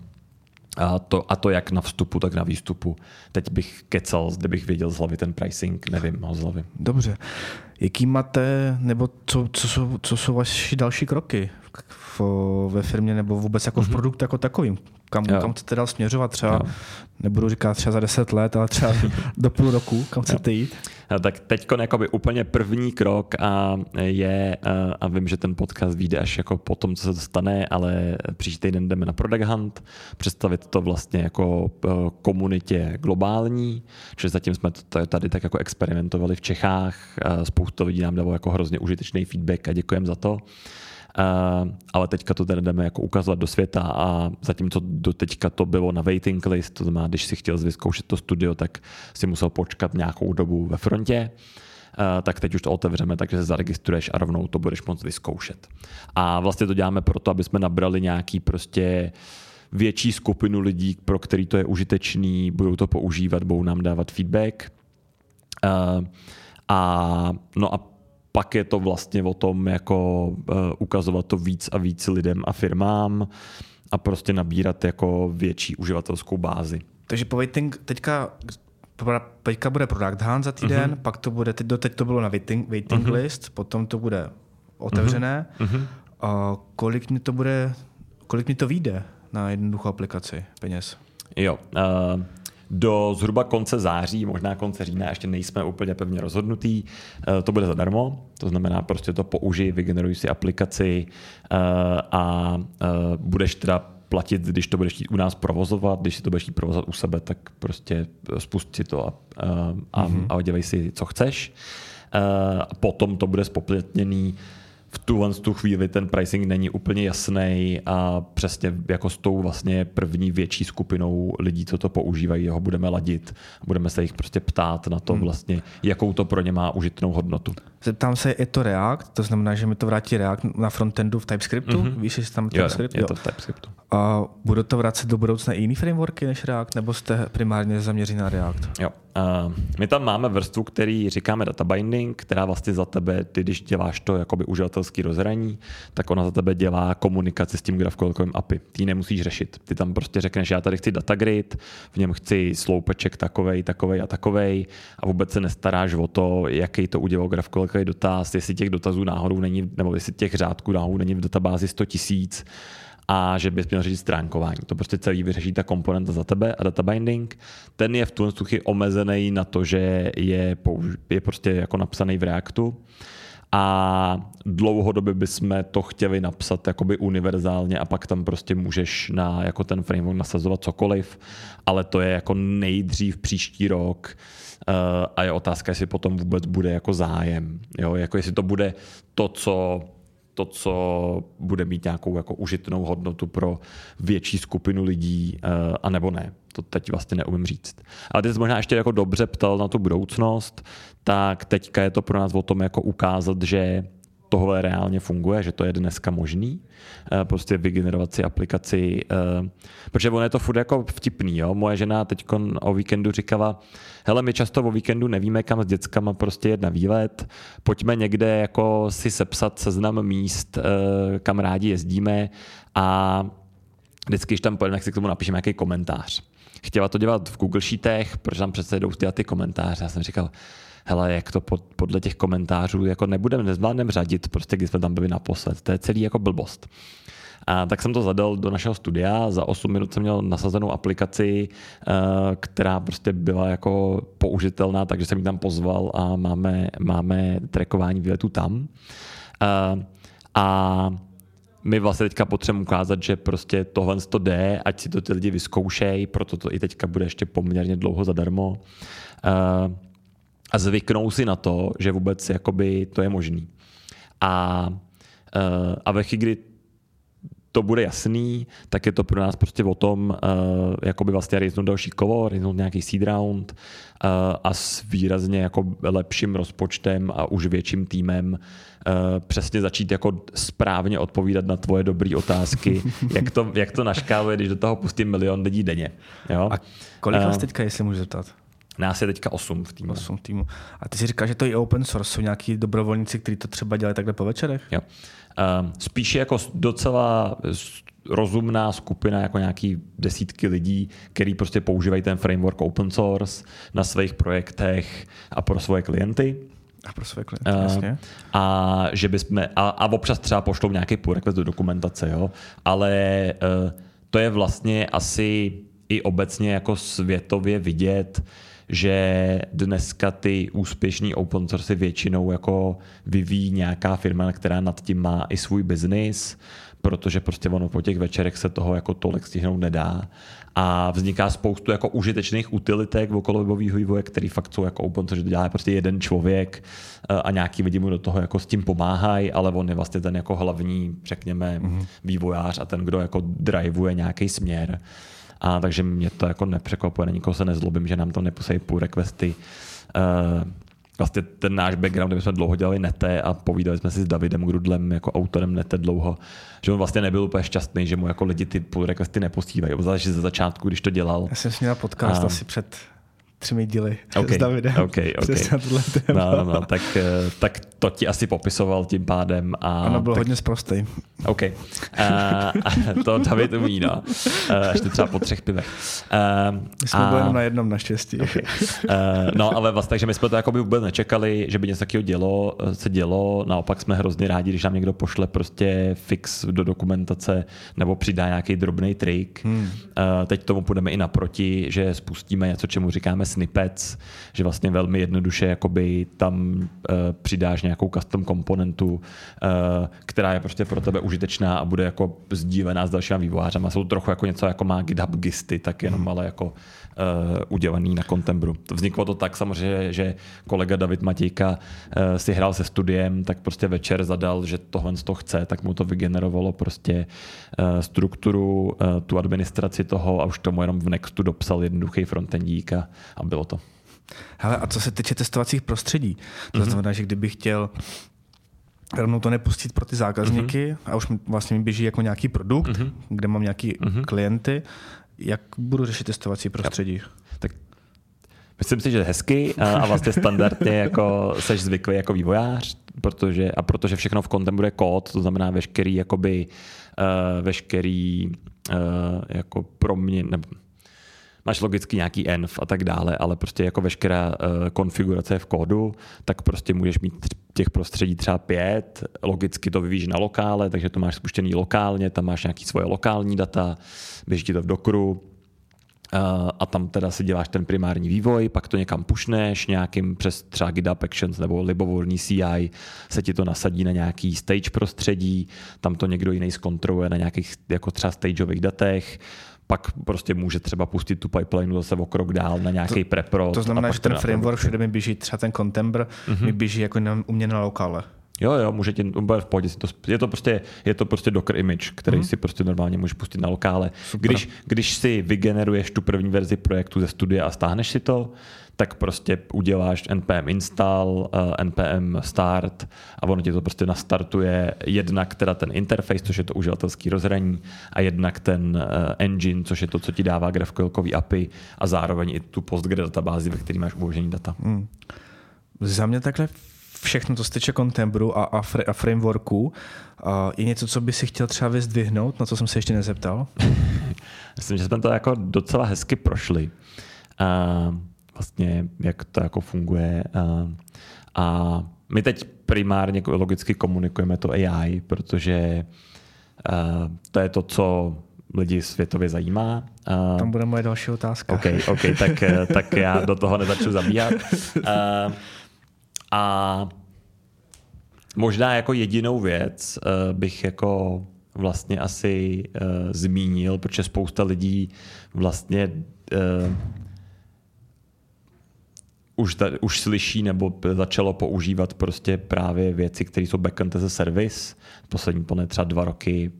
[SPEAKER 2] a to, a to jak na vstupu, tak na výstupu. Teď bych kecal, kdybych věděl z hlavy ten pricing, nevím ho z hlavy.
[SPEAKER 1] Dobře. Jaký máte, nebo co, co, jsou, co jsou vaše další kroky v, ve firmě nebo vůbec jako mm-hmm. v mhm. produktu jako takovým? Kam, kam chcete dál směřovat? Třeba, jo. nebudu říkat třeba za deset let, ale třeba do půl roku, kam chcete jít?
[SPEAKER 2] No, tak teď úplně první krok a je, a vím, že ten podcast vyjde až jako po tom, co se to stane, ale příští týden jdeme na Product Hunt, představit to vlastně jako komunitě globální, že zatím jsme to tady tak jako experimentovali v Čechách, spoustu lidí nám dalo jako hrozně užitečný feedback a děkujeme za to. Uh, ale teďka to teda jdeme jako ukazovat do světa a zatímco do teďka to bylo na waiting list, to znamená, když si chtěl vyzkoušet to studio, tak si musel počkat nějakou dobu ve frontě, uh, tak teď už to otevřeme, takže se zaregistruješ a rovnou to budeš moct vyzkoušet. A vlastně to děláme proto, aby jsme nabrali nějaký prostě větší skupinu lidí, pro který to je užitečný, budou to používat, budou nám dávat feedback. Uh, a, no a pak je to vlastně o tom, jako uh, ukazovat to víc a víc lidem a firmám a prostě nabírat jako větší uživatelskou bázi.
[SPEAKER 1] Takže po waiting, teďka, teďka bude Product Hunt za týden, uh-huh. pak to bude, teď, doteď to bylo na waiting, waiting uh-huh. list, potom to bude otevřené. Uh-huh. A kolik mi to bude, kolik mi to vyjde na jednoduchou aplikaci peněz?
[SPEAKER 2] Jo, uh, do zhruba konce září, možná konce října, ještě nejsme úplně pevně rozhodnutý. Eh, to bude zadarmo, to znamená prostě to použij, vygeneruj si aplikaci eh, a eh, budeš teda platit, když to budeš chtít u nás provozovat, když si to budeš chtít provozovat u sebe, tak prostě spust si to a, a, mm-hmm. a dělej si, co chceš. Potom to bude spoplatněný v tuhle tu chvíli ten pricing není úplně jasný a přesně jako s tou vlastně první větší skupinou lidí, co to používají, ho budeme ladit. Budeme se jich prostě ptát na to hmm. vlastně, jakou to pro ně má užitnou hodnotu.
[SPEAKER 1] Zeptám se, je to React, to znamená, že mi to vrátí React na frontendu v TypeScriptu? Mm-hmm. Víš, jestli tam TypeScript?
[SPEAKER 2] Jo, je to v TypeScriptu.
[SPEAKER 1] A budou to vracet do budoucna i jiný frameworky než React, nebo jste primárně zaměření na React?
[SPEAKER 2] Jo. Uh, my tam máme vrstvu, který říkáme data binding, která vlastně za tebe, ty když děláš to jakoby uživatelský rozhraní, tak ona za tebe dělá komunikaci s tím GraphQLovým API. Ty nemusíš řešit. Ty tam prostě řekneš, já tady chci data grid, v něm chci sloupeček takovej, takovej a takovej a vůbec se nestaráš o to, jaký to udělal GraphQL dotaz, jestli těch dotazů náhodou není, nebo jestli těch řádků náhodou není v databázi 100 tisíc a že bys měl řešit stránkování. To prostě celý vyřeší ta komponenta za tebe a data binding. Ten je v tuhle chvíli omezený na to, že je, je prostě jako napsaný v Reactu a dlouhodobě bychom to chtěli napsat jakoby univerzálně a pak tam prostě můžeš na jako ten framework nasazovat cokoliv, ale to je jako nejdřív příští rok a je otázka, jestli potom vůbec bude jako zájem. Jo? Jako jestli to bude to, co to, co bude mít nějakou jako užitnou hodnotu pro větší skupinu lidí, uh, a nebo ne. To teď vlastně neumím říct. Ale ty jsi možná ještě jako dobře ptal na tu budoucnost, tak teďka je to pro nás o tom jako ukázat, že tohle reálně funguje, že to je dneska možný, eh, prostě vygenerovat si aplikaci, eh, protože ono je to furt jako vtipný, jo? moje žena teď o víkendu říkala, hele, my často o víkendu nevíme, kam s dětskama prostě jet na výlet, pojďme někde jako si sepsat seznam míst, eh, kam rádi jezdíme a vždycky, když tam pojedeme, tak si k tomu napíšeme nějaký komentář. Chtěla to dělat v Google Sheetech, protože tam přece jdou ty komentáře. Já jsem říkal, hele, jak to pod, podle těch komentářů jako nebudeme, nezvládneme řadit, prostě když jsme tam byli naposled. To je celý jako blbost. A tak jsem to zadal do našeho studia. Za 8 minut jsem měl nasazenou aplikaci, eh, která prostě byla jako použitelná, takže jsem ji tam pozval a máme, máme trackování výletů tam. Eh, a my vlastně teďka potřebujeme ukázat, že prostě tohle to jde, ať si to ty lidi vyzkoušejí, proto to i teďka bude ještě poměrně dlouho zadarmo. Uh, a zvyknou si na to, že vůbec jakoby to je možný. A, uh, a ve chvíli, kdy to bude jasný, tak je to pro nás prostě o tom, uh, jakoby vlastně rejznout další kolo, rejznout nějaký seed round uh, a s výrazně jako lepším rozpočtem a už větším týmem uh, přesně začít jako správně odpovídat na tvoje dobré otázky, jak to, jak to naškáluje, když do toho pustím milion lidí denně. Jo?
[SPEAKER 1] A kolik vás uh, teďka, jestli můžu zeptat?
[SPEAKER 2] Nás je teďka 8 v týmu.
[SPEAKER 1] 8 v týmu. A ty si říkáš, že to je open source, jsou nějaký dobrovolníci, kteří to třeba dělají takhle po večerech?
[SPEAKER 2] Jo. Uh, spíše jako docela rozumná skupina, jako nějaký desítky lidí, který prostě používají ten framework open source na svých projektech a pro svoje klienty.
[SPEAKER 1] A pro svoje klienty, uh, jasně.
[SPEAKER 2] A, že bychom, a, a občas třeba pošlou nějaký pull request do dokumentace, jo. Ale uh, to je vlastně asi i obecně jako světově vidět, že dneska ty úspěšný open source většinou jako vyvíjí nějaká firma, která nad tím má i svůj biznis, protože prostě ono po těch večerech se toho jako tolik stihnout nedá a vzniká spoustu jako užitečných utilitek okolo webového vývoje, který fakt jsou jako open, což dělá prostě jeden člověk eh, a nějaký lidi mu do toho jako s tím pomáhají, ale on je vlastně ten jako hlavní, řekněme, mm-hmm. vývojář a ten, kdo jako driveuje nějaký směr. A takže mě to jako nepřekvapuje, na nikoho se nezlobím, že nám to neposají pull requesty. Uh, vlastně ten náš background, my jsme dlouho dělali nete a povídali jsme si s Davidem Grudlem jako autorem nete dlouho, že on vlastně nebyl úplně šťastný, že mu jako lidi ty pull requesty neposílají. Obzvlášť ze začátku, když to dělal.
[SPEAKER 1] Já jsem měl podcast a... asi před třemi díly
[SPEAKER 2] okay,
[SPEAKER 1] s Davidem.
[SPEAKER 2] Okay, okay. No, no, no, tak, eh, tak to ti asi popisoval tím pádem. A
[SPEAKER 1] ano, byl
[SPEAKER 2] tak...
[SPEAKER 1] hodně zprostý.
[SPEAKER 2] OK. Uh, to David umí, no. Uh, ještě třeba po třech pivech.
[SPEAKER 1] Uh, my jsme a... byli jenom na jednom naštěstí.
[SPEAKER 2] Okay. Uh, no, ale vlastně, takže my jsme to jako by vůbec nečekali, že by něco takového dělo, se dělo. Naopak jsme hrozně rádi, když nám někdo pošle prostě fix do dokumentace nebo přidá nějaký drobný trik. Hmm. Uh, teď tomu půjdeme i naproti, že spustíme něco, čemu říkáme snippets, že vlastně velmi jednoduše jakoby tam uh, přidáš nějakou custom komponentu, uh, která je prostě pro tebe užitečná a bude jako sdílená s dalšíma vývojářem. Jsou trochu jako něco, jako má GitHub Gisty, tak jenom hmm. ale jako uh, udělaný na Contembru. Vzniklo to tak samozřejmě, že kolega David Matějka uh, si hrál se studiem, tak prostě večer zadal, že tohle to chce, tak mu to vygenerovalo prostě uh, strukturu, uh, tu administraci toho a už tomu jenom v Nextu dopsal jednoduchý frontendík a, a bylo to.
[SPEAKER 1] Hele, a co se týče testovacích prostředí, to mm-hmm. znamená, že kdybych chtěl rovnou to nepustit pro ty zákazníky mm-hmm. a už mi vlastně mi běží jako nějaký produkt, mm-hmm. kde mám nějaký mm-hmm. klienty, jak budu řešit testovací prostředí?
[SPEAKER 2] Tak Myslím si, že hezky a vlastně standardně jako seš zvyklý jako vývojář, protože, a protože všechno v kontem bude kód, to znamená veškerý jakoby, uh, veškerý uh, jako pro mě, nebo máš logicky nějaký env a tak dále, ale prostě jako veškerá uh, konfigurace v kódu, tak prostě můžeš mít těch prostředí třeba pět, logicky to vyvíjíš na lokále, takže to máš spuštěný lokálně, tam máš nějaký svoje lokální data, běží ti to v Dockeru, a tam teda si děláš ten primární vývoj, pak to někam pušneš nějakým přes třeba GitHub Actions nebo libovolný CI, se ti to nasadí na nějaký stage prostředí, tam to někdo jiný zkontroluje na nějakých jako třeba stageových datech, pak prostě může třeba pustit tu pipeline zase o krok dál na nějaký
[SPEAKER 1] to,
[SPEAKER 2] prepro.
[SPEAKER 1] To znamená, že ten framework všude mi běží třeba ten Contembr, mm-hmm. mi běží jako u mě na lokále.
[SPEAKER 2] Jo, jo, může ti úplně v pohodě. Je to prostě, je to prostě Docker image, který mm. si prostě normálně můžeš pustit na lokále. Když, když si vygeneruješ tu první verzi projektu ze studia a stáhneš si to, tak prostě uděláš npm install, uh, npm start a ono ti to prostě nastartuje jednak teda ten interface, což je to uživatelský rozhraní a jednak ten uh, engine, což je to, co ti dává GraphQL API a zároveň i tu Postgre databázi, ve které máš uložený data. Mm.
[SPEAKER 1] Za mě takhle všechno, co se týče Contembru a, a, fr- a frameworku, a je něco, co by si chtěl třeba vyzdvihnout, na co jsem se ještě nezeptal?
[SPEAKER 2] Myslím, že jsme to jako docela hezky prošli. A vlastně, jak to jako funguje. A, my teď primárně logicky komunikujeme to AI, protože to je to, co lidi světově zajímá.
[SPEAKER 1] Tam bude moje další otázka.
[SPEAKER 2] OK, okay tak, tak já do toho nezačnu zabíhat. A možná jako jedinou věc uh, bych jako vlastně asi uh, zmínil, protože spousta lidí vlastně uh, už, ta, už slyší nebo začalo používat prostě právě věci, které jsou backend as a service. Poslední plné třeba dva roky,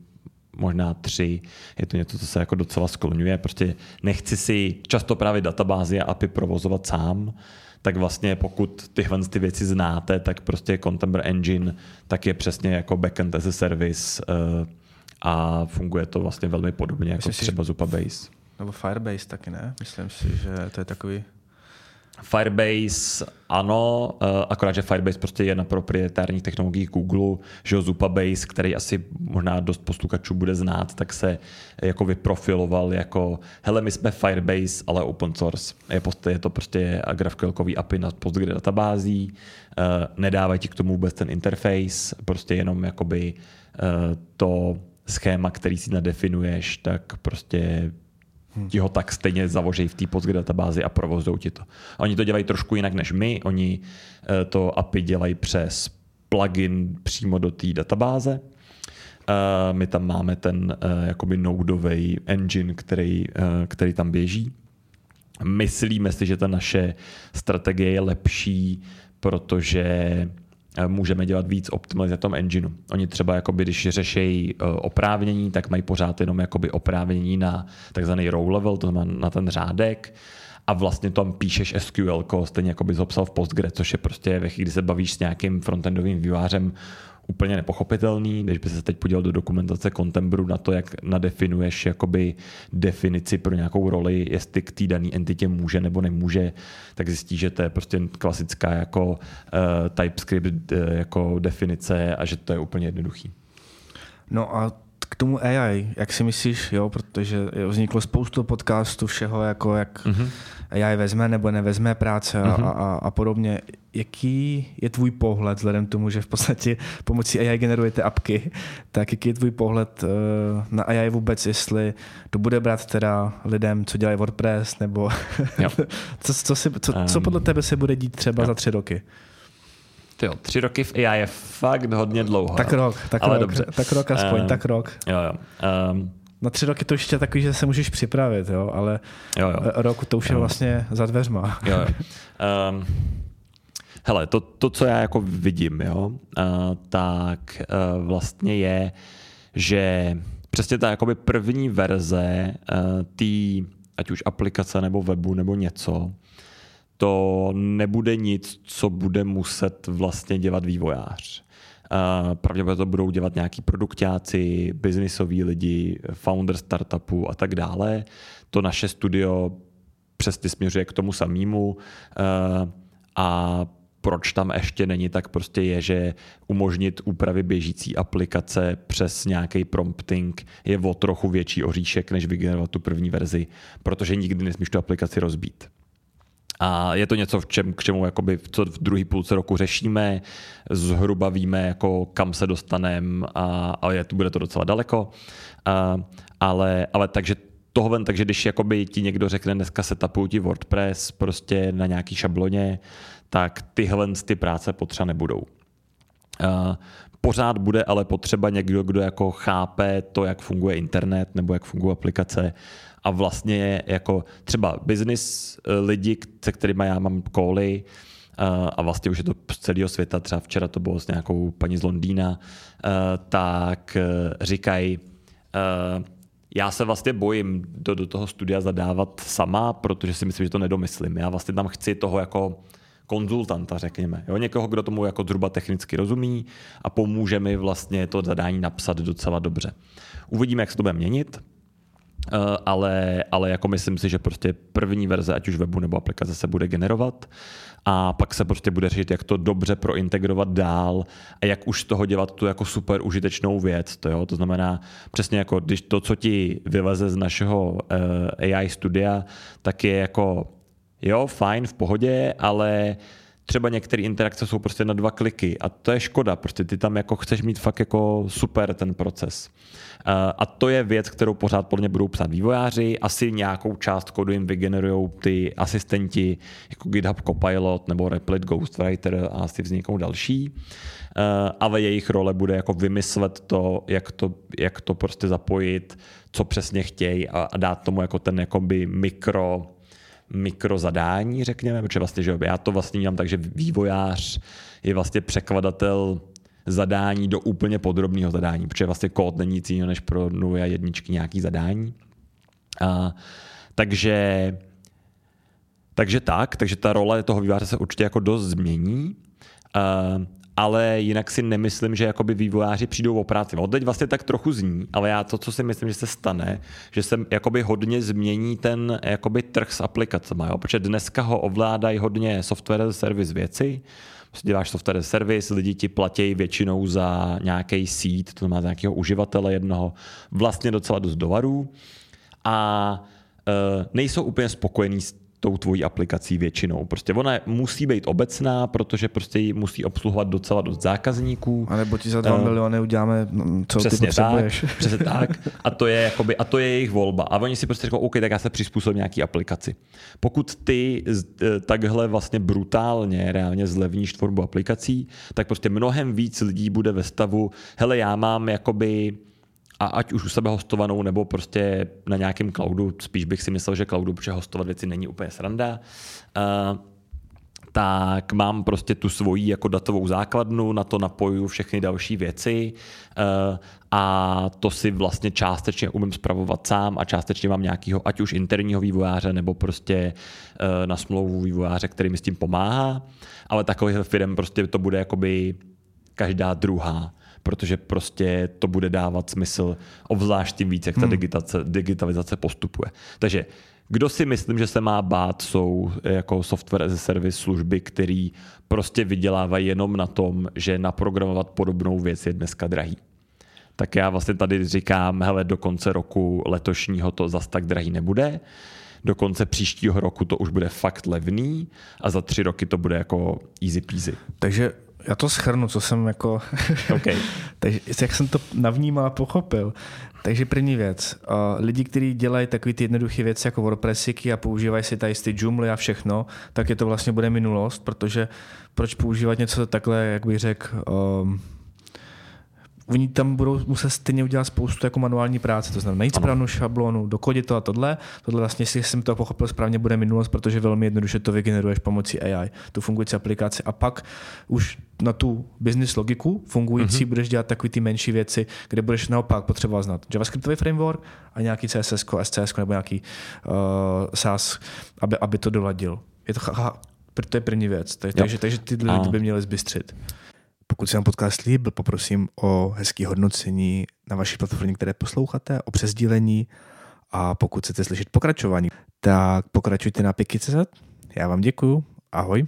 [SPEAKER 2] možná tři, je to něco, co se jako docela skloňuje. Prostě nechci si často právě databázy a API provozovat sám, tak vlastně pokud tyhle ty věci znáte, tak prostě Contembr Engine tak je přesně jako backend as a service uh, a funguje to vlastně velmi podobně jako Myslím třeba Zupabase.
[SPEAKER 1] Nebo Firebase taky ne? Myslím si, že to je takový
[SPEAKER 2] Firebase ano, eh, akorát, že Firebase prostě je na proprietárních technologiích Google, že jo, Zupabase, který asi možná dost posluchačů bude znát, tak se jako vyprofiloval jako hele, my jsme Firebase, ale open source. Je, prostě, je to prostě GraphQL API na Postgre databází, eh, nedávají ti k tomu vůbec ten interface, prostě jenom jakoby eh, to schéma, který si nadefinuješ, tak prostě hmm. ti ho tak stejně zavožejí v té Postgre databázi a provozují ti to. A oni to dělají trošku jinak než my. Oni eh, to API dělají přes plugin přímo do té databáze. Uh, my tam máme ten uh, jakoby nodeový engine, který, který tam běží. Myslíme si, že ta naše strategie je lepší, protože můžeme dělat víc optimalizace na tom engineu. Oni třeba, jakoby, když řešejí e, oprávnění, tak mají pořád jenom jakoby oprávnění na takzvaný row level, to znamená na ten řádek a vlastně tam píšeš SQL, stejně jako bys ho psal v Postgre, což je prostě ve chvíli, kdy se bavíš s nějakým frontendovým vývářem, úplně nepochopitelný, když by se teď podíval do dokumentace Contembru na to, jak nadefinuješ jakoby definici pro nějakou roli, jestli k té dané entitě může nebo nemůže, tak zjistí, že to je prostě klasická jako uh, TypeScript uh, jako definice a že to je úplně jednoduchý.
[SPEAKER 1] No a k tomu AI, jak si myslíš, jo, protože vzniklo spoustu podcastů všeho, jako jak mm-hmm. AI vezme nebo nevezme práce a, mm-hmm. a, a podobně. Jaký je tvůj pohled, vzhledem k tomu, že v podstatě pomocí AI generujete apky, tak jaký je tvůj pohled uh, na AI vůbec, jestli to bude brát teda lidem, co dělají WordPress, nebo co, co, si, co, co podle tebe se bude dít třeba jo. za tři roky?
[SPEAKER 2] Tyjo, tři roky v AI je fakt hodně dlouho.
[SPEAKER 1] Tak rok, tak ale rok, dobře. tak rok aspoň, um, tak rok.
[SPEAKER 2] Jo, jo. Um,
[SPEAKER 1] na tři roky to ještě takový, že se můžeš připravit, jo, ale jo, jo. rok to už jo. je vlastně za dveřma.
[SPEAKER 2] Jo, jo. Um, hele, to, to, co já jako vidím, jo, uh, tak uh, vlastně je, že přesně ta jakoby první verze uh, té, ať už aplikace nebo webu nebo něco, to nebude nic, co bude muset vlastně dělat vývojář. Pravděpodobně to budou dělat nějaký produktáci, biznisoví lidi, founder startupu a tak dále. To naše studio přesně směřuje k tomu samému a proč tam ještě není, tak prostě je, že umožnit úpravy běžící aplikace přes nějaký prompting je o trochu větší oříšek, než vygenerovat tu první verzi, protože nikdy nesmíš tu aplikaci rozbít. A je to něco, v čem, k čemu jakoby, co v druhé půlce roku řešíme, zhruba víme, jako kam se dostaneme a, a je, bude to docela daleko. A, ale, ale takže toho ven, takže když jakoby ti někdo řekne, dneska se tapuju ti WordPress prostě na nějaký šabloně, tak tyhle ty práce potřeba nebudou. Uh, pořád bude ale potřeba někdo, kdo jako chápe to, jak funguje internet nebo jak fungují aplikace a vlastně jako třeba business eh, lidi, se kterými já mám koly, eh, a vlastně už je to z celého světa, třeba včera to bylo s nějakou paní z Londýna, tak říkají, já se vlastně bojím do, do toho studia zadávat sama, protože si myslím, že to nedomyslím. Já vlastně tam chci toho jako konzultanta, řekněme. Jo? Někoho, kdo tomu jako zhruba technicky rozumí a pomůže mi vlastně to zadání napsat docela dobře. Uvidíme, jak se to bude měnit, eh, ale, ale jako myslím si, že prostě první verze, ať už webu nebo aplikace, se bude generovat a pak se prostě bude řešit, jak to dobře prointegrovat dál a jak už z toho dělat tu jako super užitečnou věc. To, jo? to znamená přesně jako, když to, co ti vyleze z našeho eh, AI studia, tak je jako jo, fajn, v pohodě, ale třeba některé interakce jsou prostě na dva kliky a to je škoda, prostě ty tam jako chceš mít fakt jako super ten proces. A to je věc, kterou pořád podle mě budou psát vývojáři, asi nějakou část kodu jim vygenerují ty asistenti jako GitHub Copilot nebo Replit Ghostwriter a asi vzniknou další, ale jejich role bude jako vymyslet to, jak to, jak to prostě zapojit, co přesně chtějí a, dát tomu jako ten jakoby mikro mikrozadání, řekněme, protože vlastně, že já to vlastně mám tak, že vývojář je vlastně překladatel zadání do úplně podrobného zadání, protože vlastně kód není nic jiného než pro nové jedničky nějaký zadání. A, takže, takže tak, takže ta role toho vývojáře se určitě jako dost změní. A, ale jinak si nemyslím, že jakoby vývojáři přijdou o práci. Od teď vlastně tak trochu zní, ale já to, co si myslím, že se stane, že se jakoby hodně změní ten jakoby trh s aplikacemi, jo? protože dneska ho ovládají hodně software service věci, prostě děláš software service, lidi ti platí většinou za nějaký seed, to znamená za nějakého uživatele jednoho, vlastně docela dost dolarů a uh, nejsou úplně spokojení s tou tvojí aplikací většinou. Prostě ona musí být obecná, protože prostě ji musí obsluhovat docela dost zákazníků.
[SPEAKER 1] A nebo ti za 2 uh, miliony uděláme, mm, co
[SPEAKER 2] přesně
[SPEAKER 1] ty potřebuješ.
[SPEAKER 2] Tak, přesně tak. A to, je, jakoby, a to je jejich volba. A oni si prostě řeknou, OK, tak já se přizpůsobím nějaký aplikaci. Pokud ty e, takhle vlastně brutálně reálně zlevníš tvorbu aplikací, tak prostě mnohem víc lidí bude ve stavu, hele, já mám jakoby a ať už u sebe hostovanou, nebo prostě na nějakém cloudu, spíš bych si myslel, že cloudu, protože hostovat věci není úplně sranda, uh, tak mám prostě tu svoji jako datovou základnu, na to napojuju všechny další věci uh, a to si vlastně částečně umím spravovat sám a částečně mám nějakého ať už interního vývojáře nebo prostě uh, na smlouvu vývojáře, který mi s tím pomáhá, ale takových firm prostě to bude jakoby každá druhá protože prostě to bude dávat smysl, obzvlášť tím víc, jak ta hmm. digitace, digitalizace postupuje. Takže kdo si myslím, že se má bát, jsou jako software as a service služby, který prostě vydělávají jenom na tom, že naprogramovat podobnou věc je dneska drahý. Tak já vlastně tady říkám, hele, do konce roku letošního to zas tak drahý nebude. Do konce příštího roku to už bude fakt levný a za tři roky to bude jako easy peasy.
[SPEAKER 1] Takže já to schrnu, co jsem jako...
[SPEAKER 2] Okay.
[SPEAKER 1] takže jak jsem to navnímal a pochopil. Takže první věc. Lidi, kteří dělají takové ty jednoduché věci jako WordPressiky a používají si tady ty Joomla a všechno, tak je to vlastně bude minulost, protože proč používat něco takhle, jak bych řekl, um, oni tam budou muset stejně udělat spoustu jako manuální práce, to znamená najít správnou šablonu, dokodit to a tohle. Tohle vlastně, jestli jsem to pochopil správně, bude minulost, protože velmi jednoduše to vygeneruješ pomocí AI, tu fungující aplikaci. A pak už na tu business logiku fungující mm-hmm. budeš dělat takové ty menší věci, kde budeš naopak potřebovat znát JavaScriptový framework a nějaký CSS, SCS nebo nějaký uh, SAS, aby, aby to doladil. Je to To je první věc. Takže, takže ty lidi by měli zbystřit. Pokud se vám podcast líbil, poprosím o hezký hodnocení na vaší platformě, které posloucháte, o přesdílení a pokud chcete slyšet pokračování, tak pokračujte na piky.cz. Já vám děkuju. Ahoj.